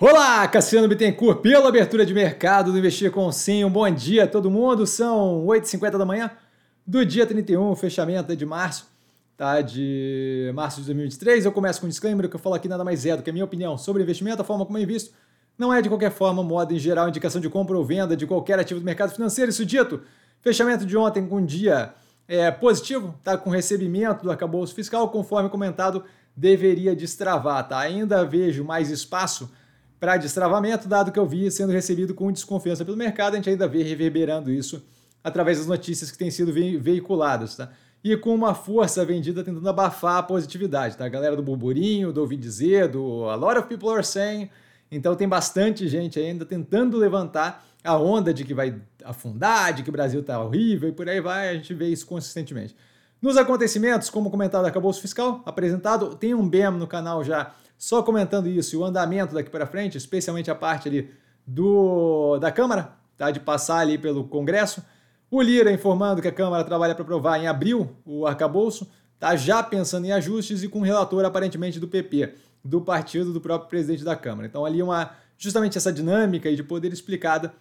Olá, Cassiano Bittencourt, pela abertura de mercado do Investir com Sim. Um bom dia a todo mundo. São 8h50 da manhã do dia 31, fechamento de março, tá? De março de 2023. Eu começo com um disclaimer que eu falo aqui nada mais é do que a minha opinião sobre investimento, a forma como eu invisto. Não é de qualquer forma, moda em geral, indicação de compra ou venda de qualquer ativo do mercado financeiro. Isso dito, fechamento de ontem com um dia é, positivo, tá? Com recebimento do arcabouço fiscal, conforme comentado, deveria destravar, tá? Ainda vejo mais espaço para destravamento, dado que eu vi sendo recebido com desconfiança pelo mercado, a gente ainda vê reverberando isso através das notícias que têm sido ve veiculadas, tá? E com uma força vendida tentando abafar a positividade, tá? A galera do burburinho, do ouvi dizer, do a lot of people are saying. Então tem bastante gente ainda tentando levantar a onda de que vai afundar, de que o Brasil tá horrível e por aí vai, a gente vê isso consistentemente. Nos acontecimentos, como comentado, acabou o fiscal apresentado, tem um BEM no canal já só comentando isso e o andamento daqui para frente, especialmente a parte ali do, da Câmara, tá? de passar ali pelo Congresso. O Lira informando que a Câmara trabalha para aprovar em abril o arcabouço, tá já pensando em ajustes e com um relator aparentemente do PP, do partido do próprio presidente da Câmara. Então ali uma justamente essa dinâmica de poder explicada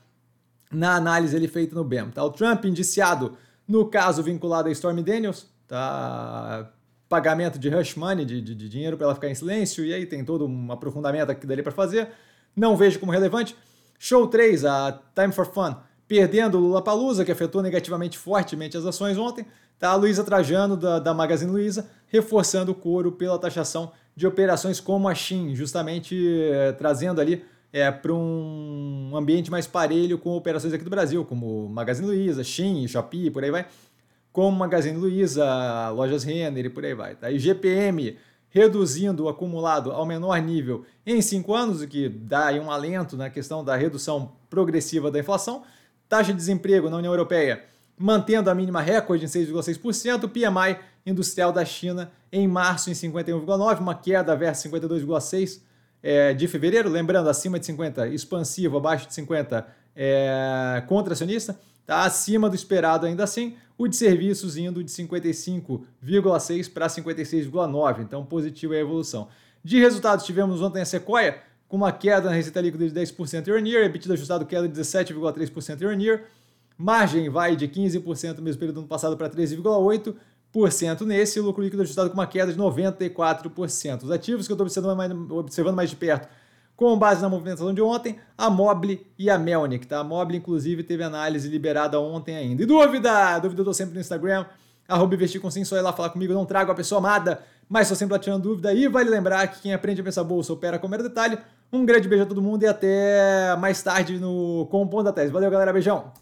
na análise ele feita no BEM. Tá? O Trump indiciado no caso vinculado a Stormy Daniels, tá? Pagamento de hush money, de, de, de dinheiro para ela ficar em silêncio, e aí tem todo um aprofundamento aqui dali para fazer. Não vejo como relevante. Show 3, a Time for Fun, perdendo o Lula Palusa, que afetou negativamente fortemente as ações ontem. Tá a Luísa Trajano, da, da Magazine Luiza, reforçando o coro pela taxação de operações como a Shin, justamente eh, trazendo ali é, para um ambiente mais parelho com operações aqui do Brasil, como Magazine Luiza, Shin, Shopee, por aí vai como Magazine Luiza, lojas Renner e por aí vai. Tá? E GPM reduzindo o acumulado ao menor nível em cinco anos, o que dá um alento na questão da redução progressiva da inflação. Taxa de desemprego na União Europeia mantendo a mínima recorde em 6,6%, PMI industrial da China em março em 51,9%, uma queda versus 52,6% é, de fevereiro, lembrando, acima de 50 expansivo, abaixo de 50 é, contracionista, está acima do esperado ainda assim, o de serviços indo de 55,6 para 56,9, então positivo é a evolução. De resultados, tivemos ontem a Sequoia com uma queda na receita líquida de 10% year-on-year, EBITDA ajustado queda de 17,3% year-on-year, margem vai de 15% no mesmo período do ano passado para 13,8% nesse, lucro líquido ajustado com uma queda de 94%. Os ativos que eu estou observando mais, observando mais de perto com base na movimentação de ontem, a Mobile e a Melnick, tá? A Mobile, inclusive, teve análise liberada ontem ainda. E dúvida? Dúvida eu tô sempre no Instagram, arroba investir com sim, só ir lá falar comigo, não trago a pessoa amada, mas estou sempre tirando dúvida. E vale lembrar que quem aprende a pensar bolsa opera com mero detalhe. Um grande beijo a todo mundo e até mais tarde no Compondo da Tese. Valeu, galera, beijão!